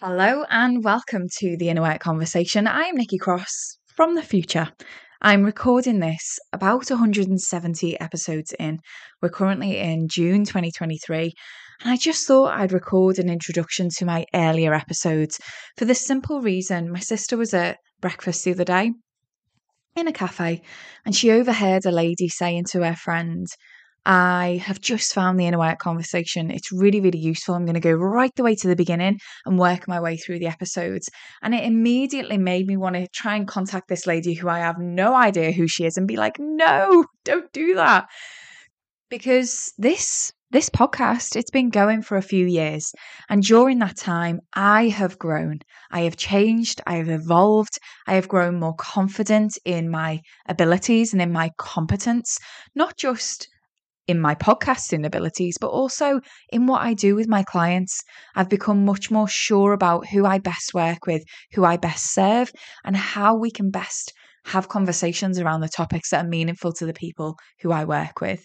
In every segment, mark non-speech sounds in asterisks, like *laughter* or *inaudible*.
Hello and welcome to the Inner Work Conversation. I am Nikki Cross from the future. I'm recording this about 170 episodes in. We're currently in June 2023, and I just thought I'd record an introduction to my earlier episodes for the simple reason my sister was at breakfast the other day in a cafe and she overheard a lady saying to her friend, I have just found the inner work conversation. It's really, really useful. I'm going to go right the way to the beginning and work my way through the episodes. And it immediately made me want to try and contact this lady who I have no idea who she is and be like, no, don't do that. Because this this podcast it's been going for a few years and during that time i have grown i have changed i have evolved i have grown more confident in my abilities and in my competence not just in my podcasting abilities, but also in what I do with my clients. I've become much more sure about who I best work with, who I best serve, and how we can best have conversations around the topics that are meaningful to the people who I work with.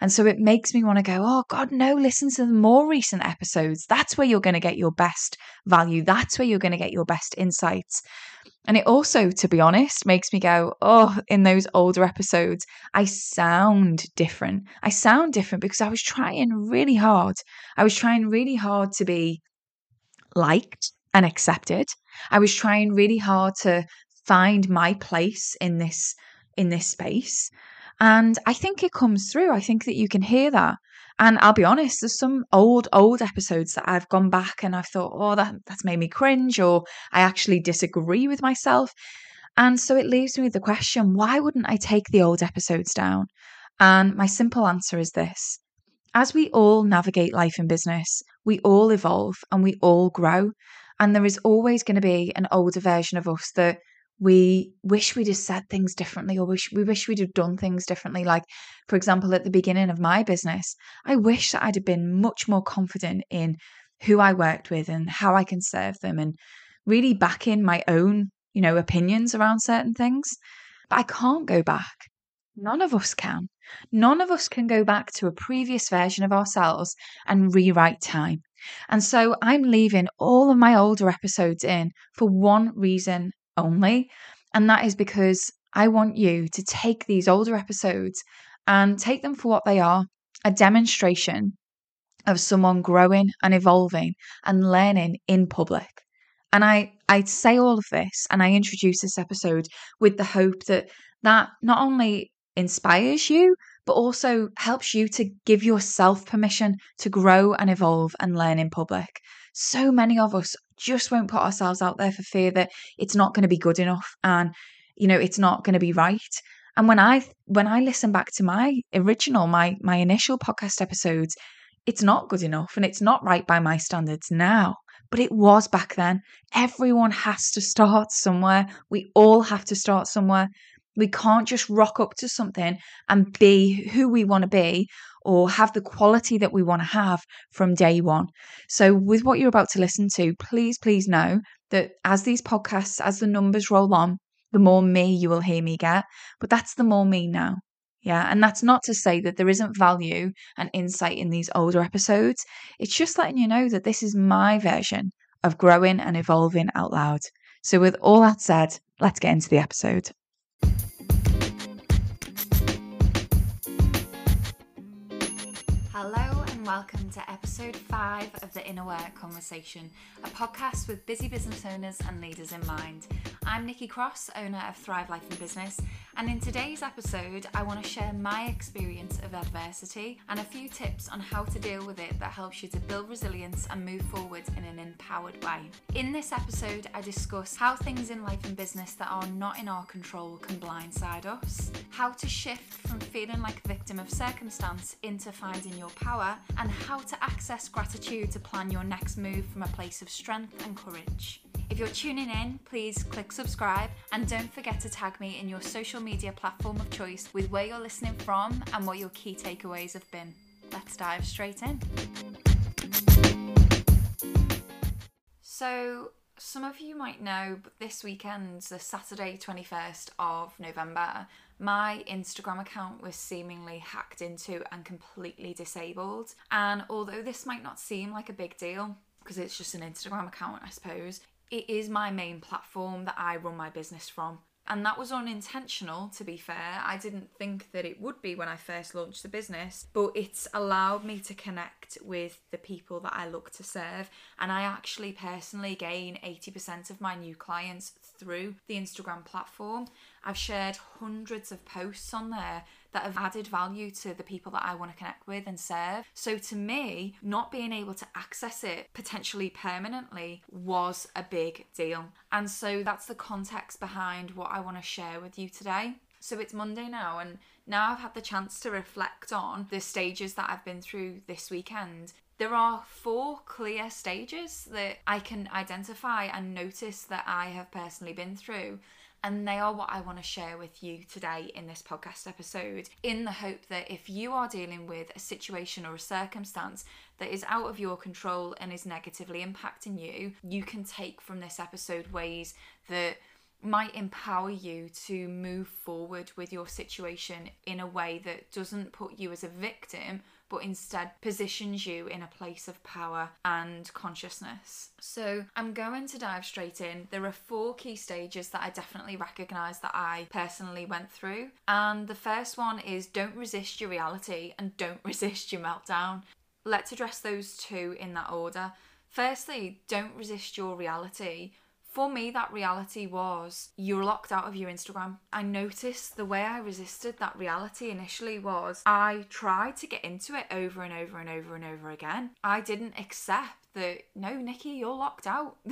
And so it makes me want to go, oh, God, no, listen to the more recent episodes. That's where you're going to get your best value. That's where you're going to get your best insights. And it also, to be honest, makes me go, oh, in those older episodes, I sound different. I sound different because I was trying really hard. I was trying really hard to be liked and accepted. I was trying really hard to find my place in this in this space. And I think it comes through. I think that you can hear that. And I'll be honest, there's some old, old episodes that I've gone back and I've thought, oh, that, that's made me cringe, or I actually disagree with myself. And so it leaves me with the question why wouldn't I take the old episodes down? And my simple answer is this as we all navigate life and business, we all evolve and we all grow. And there is always going to be an older version of us that we wish we'd have said things differently or wish we wish we'd have done things differently. Like for example at the beginning of my business i wish that i'd have been much more confident in who i worked with and how i can serve them and really back in my own you know opinions around certain things. But i can't go back. None of us can. None of us can go back to a previous version of ourselves and rewrite time. And so i'm leaving all of my older episodes in for one reason only. And that is because I want you to take these older episodes and take them for what they are a demonstration of someone growing and evolving and learning in public. And I, I say all of this and I introduce this episode with the hope that that not only inspires you, but also helps you to give yourself permission to grow and evolve and learn in public. So many of us just won't put ourselves out there for fear that it's not going to be good enough and you know it's not going to be right. And when i when i listen back to my original my my initial podcast episodes it's not good enough and it's not right by my standards now. But it was back then. Everyone has to start somewhere. We all have to start somewhere. We can't just rock up to something and be who we want to be or have the quality that we want to have from day one. So, with what you're about to listen to, please, please know that as these podcasts, as the numbers roll on, the more me you will hear me get. But that's the more me now. Yeah. And that's not to say that there isn't value and insight in these older episodes. It's just letting you know that this is my version of growing and evolving out loud. So, with all that said, let's get into the episode. Hello and welcome to episode five of the Inner Work Conversation, a podcast with busy business owners and leaders in mind. I'm Nikki Cross, owner of Thrive Life and Business, and in today's episode, I want to share my experience of adversity and a few tips on how to deal with it that helps you to build resilience and move forward in an empowered way. In this episode, I discuss how things in life and business that are not in our control can blindside us, how to shift from feeling like a victim of circumstance into finding your power, and how to access gratitude to plan your next move from a place of strength and courage. If you're tuning in, please click subscribe and don't forget to tag me in your social media platform of choice with where you're listening from and what your key takeaways have been. Let's dive straight in. So, some of you might know, but this weekend, the Saturday 21st of November, my Instagram account was seemingly hacked into and completely disabled. And although this might not seem like a big deal, because it's just an Instagram account, I suppose. It is my main platform that I run my business from. And that was unintentional, to be fair. I didn't think that it would be when I first launched the business, but it's allowed me to connect with the people that I look to serve. And I actually personally gain 80% of my new clients through the Instagram platform. I've shared hundreds of posts on there that have added value to the people that I want to connect with and serve. So to me, not being able to access it potentially permanently was a big deal. And so that's the context behind what I want to share with you today. So it's Monday now, and now I've had the chance to reflect on the stages that I've been through this weekend. There are four clear stages that I can identify and notice that I have personally been through and they are what I want to share with you today in this podcast episode, in the hope that if you are dealing with a situation or a circumstance that is out of your control and is negatively impacting you, you can take from this episode ways that might empower you to move forward with your situation in a way that doesn't put you as a victim but instead positions you in a place of power and consciousness. So, I'm going to dive straight in. There are four key stages that I definitely recognize that I personally went through. And the first one is don't resist your reality and don't *laughs* resist your meltdown. Let's address those two in that order. Firstly, don't resist your reality for me, that reality was you're locked out of your Instagram. I noticed the way I resisted that reality initially was I tried to get into it over and over and over and over again. I didn't accept that no, Nikki, you're locked out. *laughs*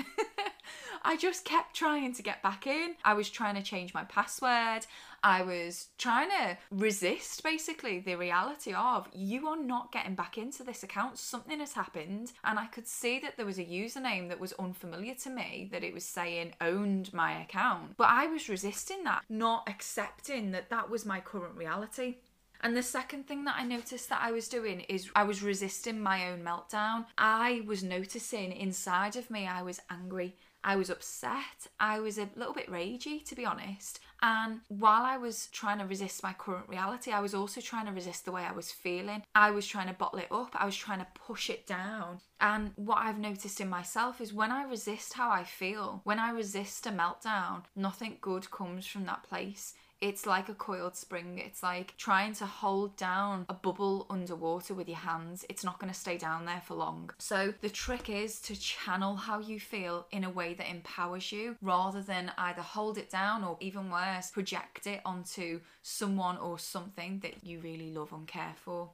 *laughs* I just kept trying to get back in. I was trying to change my password. I was trying to resist basically the reality of you are not getting back into this account. Something has happened. And I could see that there was a username that was unfamiliar to me, that it was saying owned my account. But I was resisting that, not accepting that that was my current reality. And the second thing that I noticed that I was doing is I was resisting my own meltdown. I was noticing inside of me, I was angry. I was upset. I was a little bit ragey, to be honest. And while I was trying to resist my current reality, I was also trying to resist the way I was feeling. I was trying to bottle it up, I was trying to push it down. And what I've noticed in myself is when I resist how I feel, when I resist a meltdown, nothing good comes from that place. It's like a coiled spring. It's like trying to hold down a bubble underwater with your hands. It's not going to stay down there for long. So, the trick is to channel how you feel in a way that empowers you rather than either hold it down or even worse, project it onto someone or something that you really love and care for.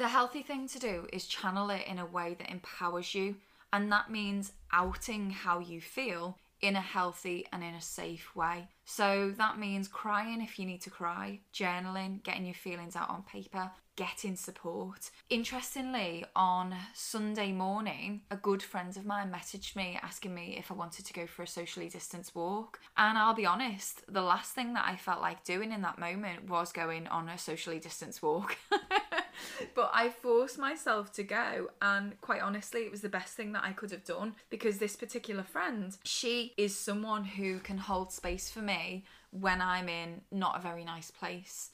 The healthy thing to do is channel it in a way that empowers you, and that means outing how you feel in a healthy and in a safe way. So that means crying if you need to cry, journaling, getting your feelings out on paper, getting support. Interestingly, on Sunday morning, a good friend of mine messaged me asking me if I wanted to go for a socially distanced walk. And I'll be honest, the last thing that I felt like doing in that moment was going on a socially distanced walk. *laughs* *laughs* but I forced myself to go, and quite honestly, it was the best thing that I could have done because this particular friend, she is someone who can hold space for me when I'm in not a very nice place.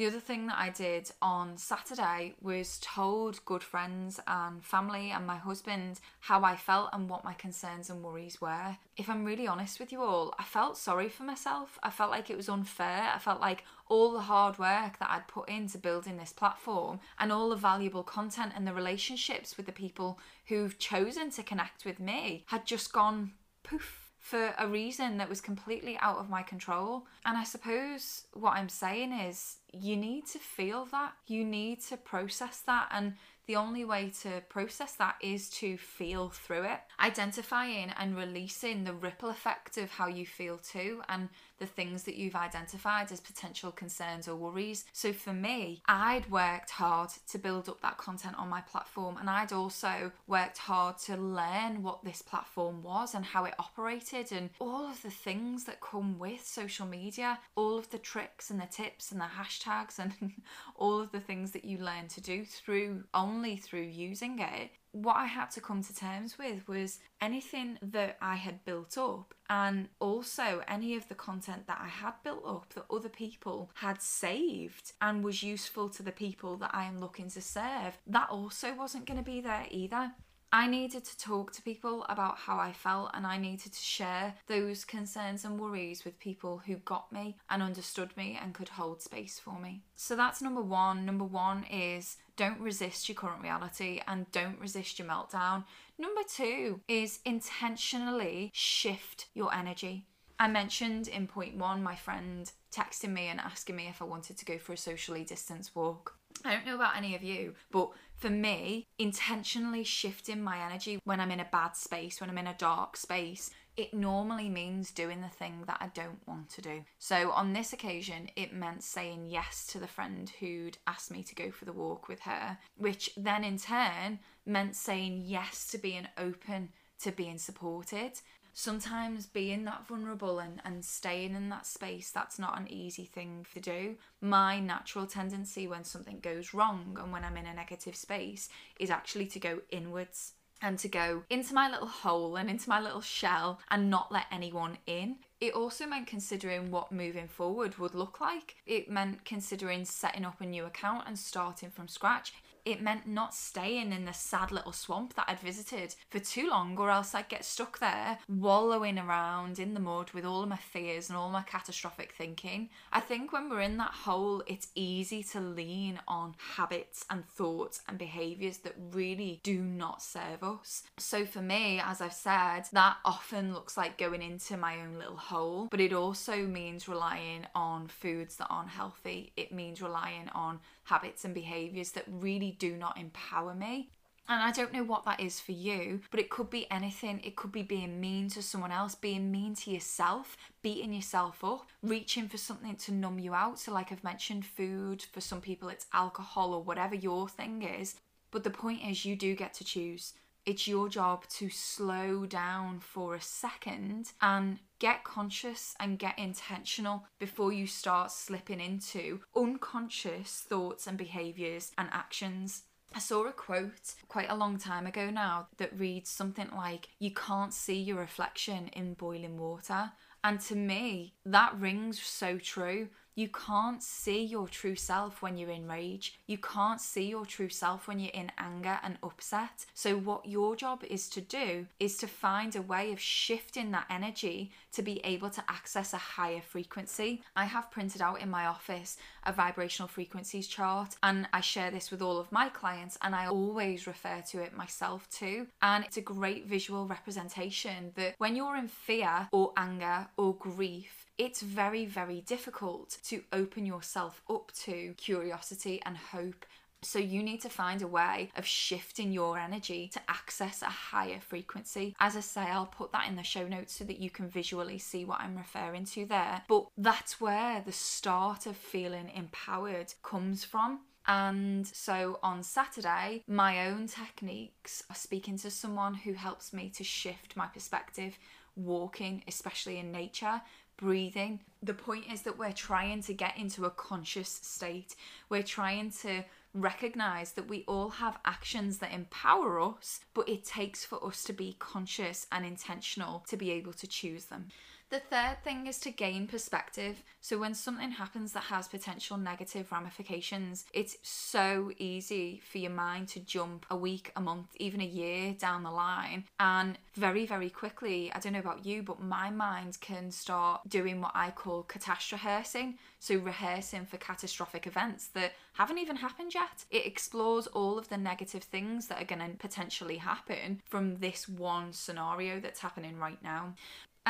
The other thing that I did on Saturday was told good friends and family and my husband how I felt and what my concerns and worries were. If I'm really honest with you all, I felt sorry for myself. I felt like it was unfair. I felt like all the hard work that I'd put into building this platform and all the valuable content and the relationships with the people who've chosen to connect with me had just gone poof for a reason that was completely out of my control. And I suppose what I'm saying is you need to feel that, you need to process that, and the only way to process that is to feel through it, identifying and releasing the ripple effect of how you feel too, and the things that you've identified as potential concerns or worries. So for me, I'd worked hard to build up that content on my platform, and I'd also worked hard to learn what this platform was and how it operated, and all of the things that come with social media, all of the tricks and the tips and the hashtags, and *laughs* all of the things that you learn to do through only through using it what I had to come to terms with was anything that I had built up and also any of the content that I had built up that other people had saved and was useful to the people that I am looking to serve. That also wasn't going to be there either. I needed to talk to people about how I felt and I needed to share those concerns and worries with people who got me and understood me and could hold space for me. So that's number one. Number one is don't resist your current reality and don't resist your meltdown. Number two is intentionally shift your energy. I mentioned in point one my friend texting me and asking me if I wanted to go for a socially distanced walk. I don't know about any of you, but for me, intentionally shifting my energy when I'm in a bad space, when I'm in a dark space, it normally means doing the thing that I don't want to do. So on this occasion, it meant saying yes to the friend who'd asked me to go for the walk with her, which then in turn meant saying yes to being open to being supported sometimes being that vulnerable and, and staying in that space, that's not an easy thing to do. My natural tendency when something goes wrong and when I'm in a negative space is actually to go inwards and to go into my little hole and into my little shell and not let anyone in. It also meant considering what moving forward would look like. It meant considering setting up a new account and starting from scratch it meant not staying in the sad little swamp that I'd visited for too long, or else I'd get stuck there, wallowing around in the mud with all of my fears and all my catastrophic thinking. I think when we're in that hole, it's easy to lean on habits and thoughts and behaviours that really do not serve us. So for me, as I've said, that often looks like going into my own little hole, but it also means relying on foods that aren't healthy. It means relying on habits and behaviors that really do not empower me. And I don't know what that is for you, but it could be anything. It could be being mean to someone else, being mean to yourself, beating yourself up, reaching for something to numb you out. So, like I've mentioned, food, for some people, it's alcohol or whatever your thing is. But the point is, you do get to choose. It's your job to slow down for a second and get conscious and get intentional before you start slipping into unconscious thoughts and behaviors and actions. I saw a quote quite a long time ago now that reads something like, You can't see your reflection in boiling water. And to me, that rings so true you can't see your true self when you're in rage. You can't see your true self when you're in anger and upset. So, what your job is to do is to find a way of shifting that energy to be able to access a higher frequency. I have printed out in my office a vibrational frequencies chart, and I share this with all of my clients, and I always refer to it myself too. And it's a great visual representation that when you're in fear or anger or grief, it's very, very difficult to open yourself up to curiosity and hope. So, you need to find a way of shifting your energy to access a higher frequency. As I say, I'll put that in the show notes so that you can visually see what I'm referring to there. But that's where the start of feeling empowered comes from. And so on Saturday, my own techniques are speaking to someone who helps me to shift my perspective, walking, especially in nature, breathing. The point is that we're trying to get into a conscious state. We're trying to recognize that we all have actions that empower us, but it takes for us to be conscious and intentional to be able to choose them. The third thing is to gain perspective. So, when something happens that has potential negative ramifications, it's so easy for your mind to jump a week, a month, even a year down the line. And very, very quickly, I don't know about you, but my mind can start doing what I call catastrophe So, rehearsing for catastrophic events that haven't even happened yet. It explores all of the negative things that are going to potentially happen from this one scenario that's happening right now.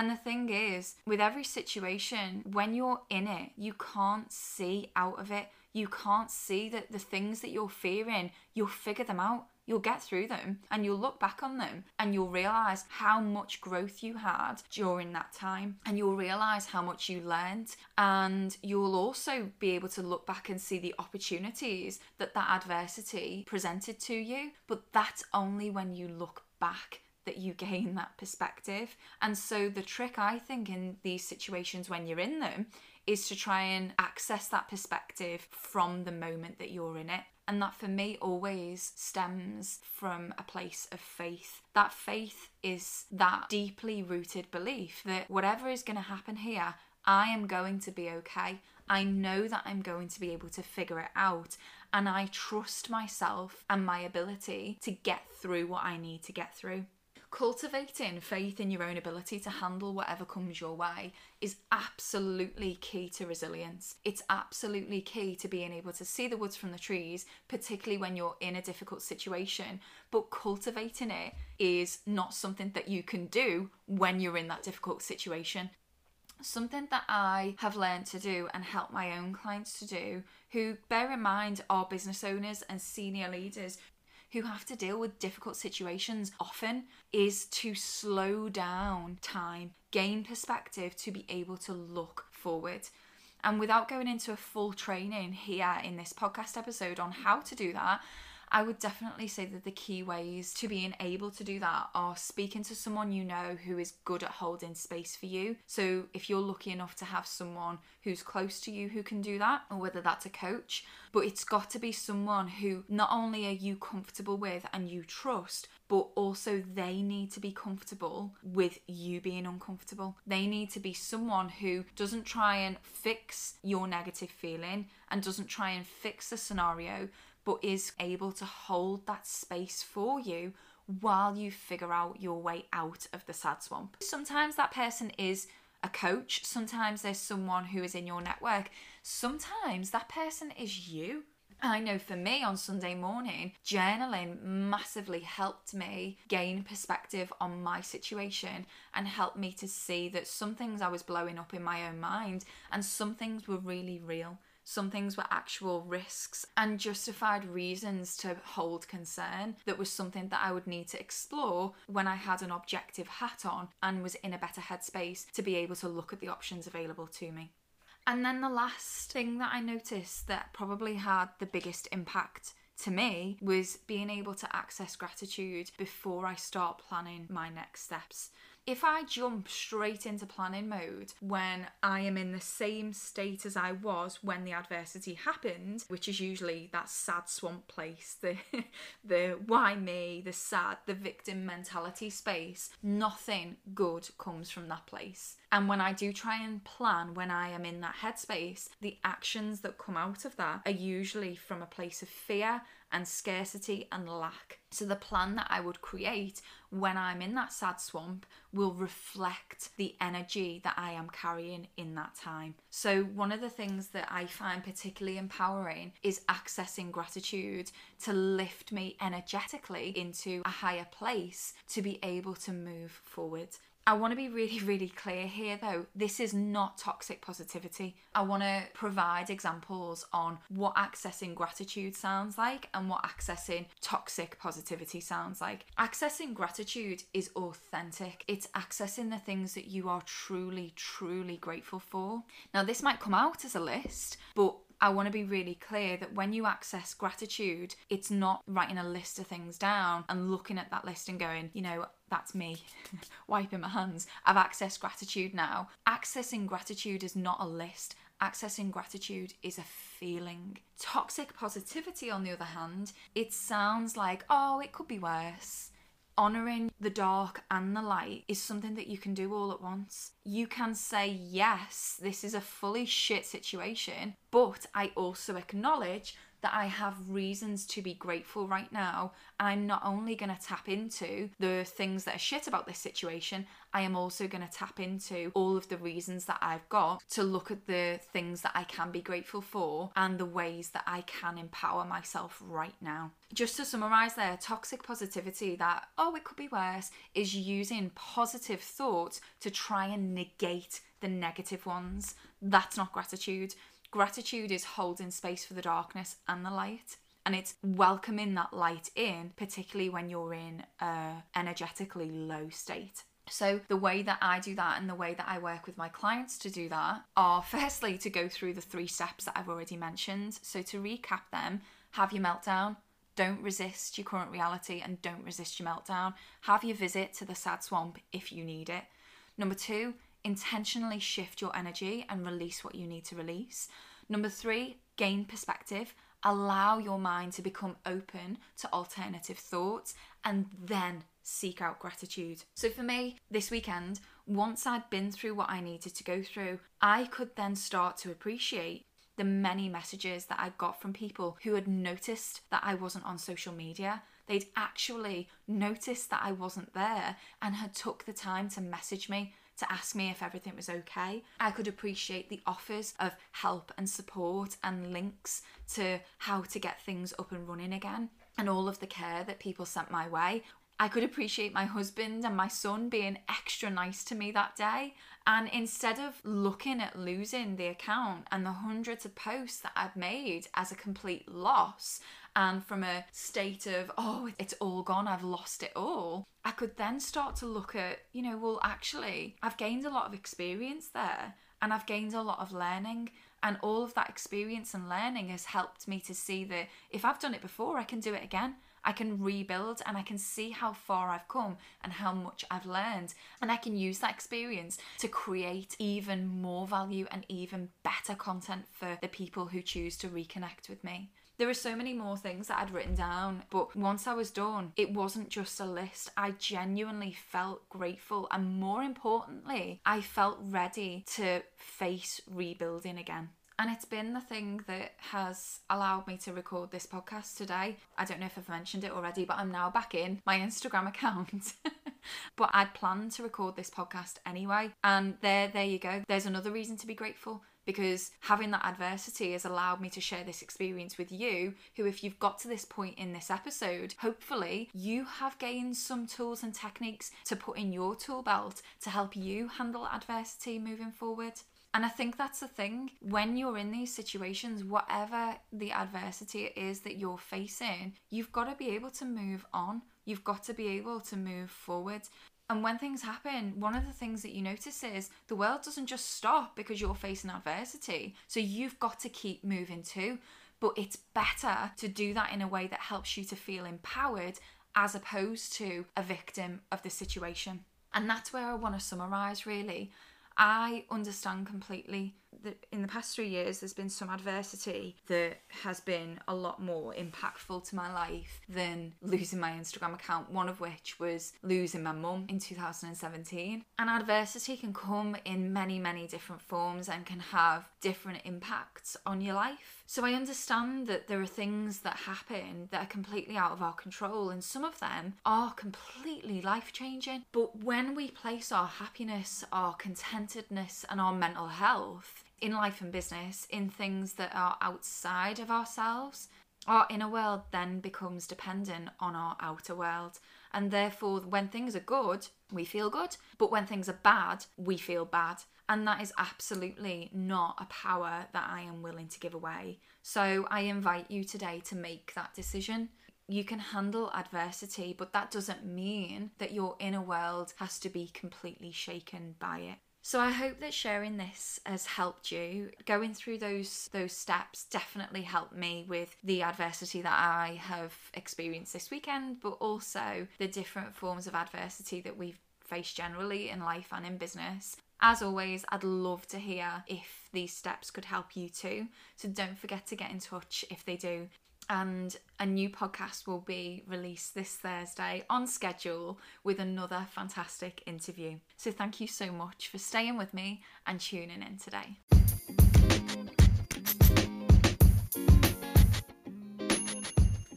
And the thing is, with every situation, when you're in it, you can't see out of it. You can't see that the things that you're fearing, you'll figure them out. You'll get through them and you'll look back on them and you'll realize how much growth you had during that time and you'll realize how much you learned and you'll also be able to look back and see the opportunities that that adversity presented to you but that's only when you look back that you gain that perspective. And so, the trick I think in these situations when you're in them is to try and access that perspective from the moment that you're in it. And that for me always stems from a place of faith. That faith is that deeply rooted belief that whatever is going to happen here, I am going to be okay. I know that I'm going to be able to figure it out. and I trust myself and my ability to get through what I need to get through. Cultivating faith in your own ability to handle whatever comes your way is absolutely key to resilience. It's absolutely key to being able to see the woods from the trees, particularly when you're in a difficult situation. But cultivating it is not something that you can do when you're in that difficult situation. Something that I have learned to do and help my own clients to do, who bear in mind are business owners and senior leaders who have to deal with difficult situations often is to slow down time, gain perspective to be able to look forward. And without going into a full training here in this podcast episode on how to do that, I would definitely say that the key ways to being able to do that are speaking to someone you know who is good at holding space for you. So, if you're lucky enough to have someone who's close to you who can do that, or whether that's a coach, but it's got to be someone who not only are you comfortable with and you trust, but also they need to be comfortable with you being uncomfortable. They need to be someone who doesn't try and fix your negative feeling and doesn't try and fix the scenario, but is able to hold that space for you while you figure out your way out of the sad swamp. Sometimes that person is a coach, sometimes there's someone who is in your network, sometimes that person is you. I know for me on Sunday morning, journaling massively helped me gain perspective on my situation and helped me to see that some things I was blowing up in my own mind and some things were really real. Some things were actual risks and justified reasons to hold concern that was something that I would need to explore when I had an objective hat on and was in a better headspace to be able to look at the options available to me. And then the last thing that I noticed that probably had the biggest impact to me was being able to access gratitude before I start planning my next steps if I jump straight into planning mode when I am in the same state as I was when the adversity happened, which is usually that sad swamp place, the *laughs* the why me, the sad, the victim mentality space, nothing good comes from that place. And when I do try and plan when I am in that headspace, the actions that come out of that are usually from a place of fear and scarcity and lack. So, the plan that I would create when I'm in that sad swamp will reflect the energy that I am carrying in that time. So, one of the things that I find particularly empowering is accessing gratitude to lift me energetically into a higher place to be able to move forward. I want to be really, *laughs* really clear here though. This is not toxic positivity. I want to provide examples on what accessing gratitude sounds like and what accessing toxic positivity sounds like. Accessing gratitude is authentic, it's accessing the things that you are truly, truly grateful for. Now, this might come out as a list, but I want to be really clear that when you access gratitude, it's not writing a list of things down and looking at that list and going, you know, that's me *laughs* wiping my hands. I've accessed gratitude now. Accessing gratitude is not a list. Accessing gratitude is a feeling. Toxic positivity, on the other hand, it sounds like, oh, it could be worse honoring the dark and the light is something that you can do all at once. You can say, yes, this is a fully shit situation, but I also acknowledge that I have reasons to be grateful right now. I'm not only going to tap into the things that are shit about this situation, I am also going to tap into all of the reasons that I've got to look at the things that I can be grateful for and the ways that I can empower myself right now. Just to summarize there, toxic positivity that, oh, it could be worse, is using positive thoughts to try and negate the negative ones. That's not gratitude. Gratitude is holding space for the darkness and the light. And it's welcoming that light in, particularly when you're in a energetically low state. So, the way that I do that and the way that I work with my clients to do that are *laughs* firstly to go through the three steps that I've already mentioned. So, to recap them, have your meltdown, don't resist your current reality, and don't resist your meltdown. Have your visit to the sad swamp if you need it. Number two, intentionally shift your energy and release what you need to release. Number three, gain perspective. Allow your mind to become open to alternative thoughts and then seek out gratitude. So, for me, this weekend, once I'd been through what I needed to go through, I could then start to appreciate the many messages that I got from people who had noticed that I wasn't on social media. They'd actually noticed that I wasn't there and had took the time to message me to ask me if everything was okay. I could appreciate the offers of help and support and links to how to get things up and running again and all of the care that people sent my way. I could appreciate my husband and my son being extra nice to me that day. And instead of looking at losing the account and the hundreds of posts that I've made as a complete loss, and from a state of, oh, it's all gone, I've lost it all, I could then start to look at, you know, well, actually, I've gained a lot of experience there and I've gained a lot of learning. And all of that experience and learning has helped me to see that if I've done it before, I can do it again. I can rebuild and I can see how far I've come and how much I've learned. And I can use that experience to create even more value and even better content for the people who choose to reconnect with me. There are so many more things that I'd written down, but once I was done, it wasn't just a list. I genuinely felt grateful, and more importantly, I felt ready to face rebuilding again. And it's been the thing that has allowed me to record this podcast today. I don't know if I've mentioned it already, but I'm now back in my Instagram *laughs* account. *laughs* but I'd planned to record this podcast anyway. And there there you go. There's another reason to be grateful because having that adversity has allowed me to share this experience with you who if you've got to this point in this episode hopefully you have gained some tools and techniques to put in your tool belt to help you handle adversity moving forward and I think that's the thing. When you're in these situations, whatever the adversity is that you're facing, you've got to be able to move on. You've got to be able to move forward. And when things happen, one of the things that you notice is the world doesn't just stop because you're facing adversity. So you've got to keep moving too. But it's better to do that in a way that helps you to feel empowered as opposed to a victim of the situation. And that's where I want to summarize really. I understand completely that in the past three years there's been some adversity that has been a lot more impactful to my life than losing my Instagram account, one of which was losing my mum in 2017. And adversity can come in many, many different forms and can have different impacts on your life. So I understand that there are things that happen that are completely out of our control, and some of them are completely life changing. But when we place our happiness, our contentedness, and our mental health in life and business in things that are outside of ourselves, our inner world then becomes dependent on our outer world. And therefore, when things are good, we feel good. But when things are bad, we feel bad. And that is absolutely not a power that I am willing to give away. So I invite you today to make that decision. You can handle adversity, but that doesn't mean that your inner world has to be completely shaken by it. So I hope that sharing this has helped you. Going through those those steps definitely helped me with the adversity that I have experienced this weekend, but also the different forms of adversity that we've faced generally in life and in business. As always, I'd love to hear if these steps could help you too. So don't forget to get in touch if they do and a new podcast will be released this Thursday on schedule with another fantastic interview. So, thank you so much for staying with me and tuning in today.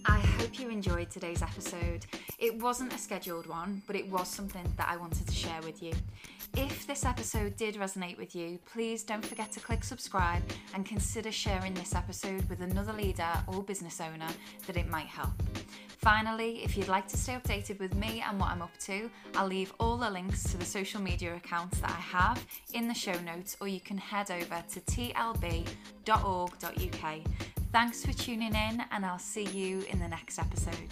I hope you enjoyed today's episode. It wasn't a scheduled one, but it was something that I wanted to share with you. If this episode did resonate with you, please don't forget to click subscribe and consider sharing this episode with another leader or business owner that it might help. Finally, if you'd like to stay updated with me and what I'm up to, I'll leave all the links to the social media accounts that I have in the show notes, or you can head over to tlb.org.uk. Thanks for tuning in, and I'll see you in the next episode.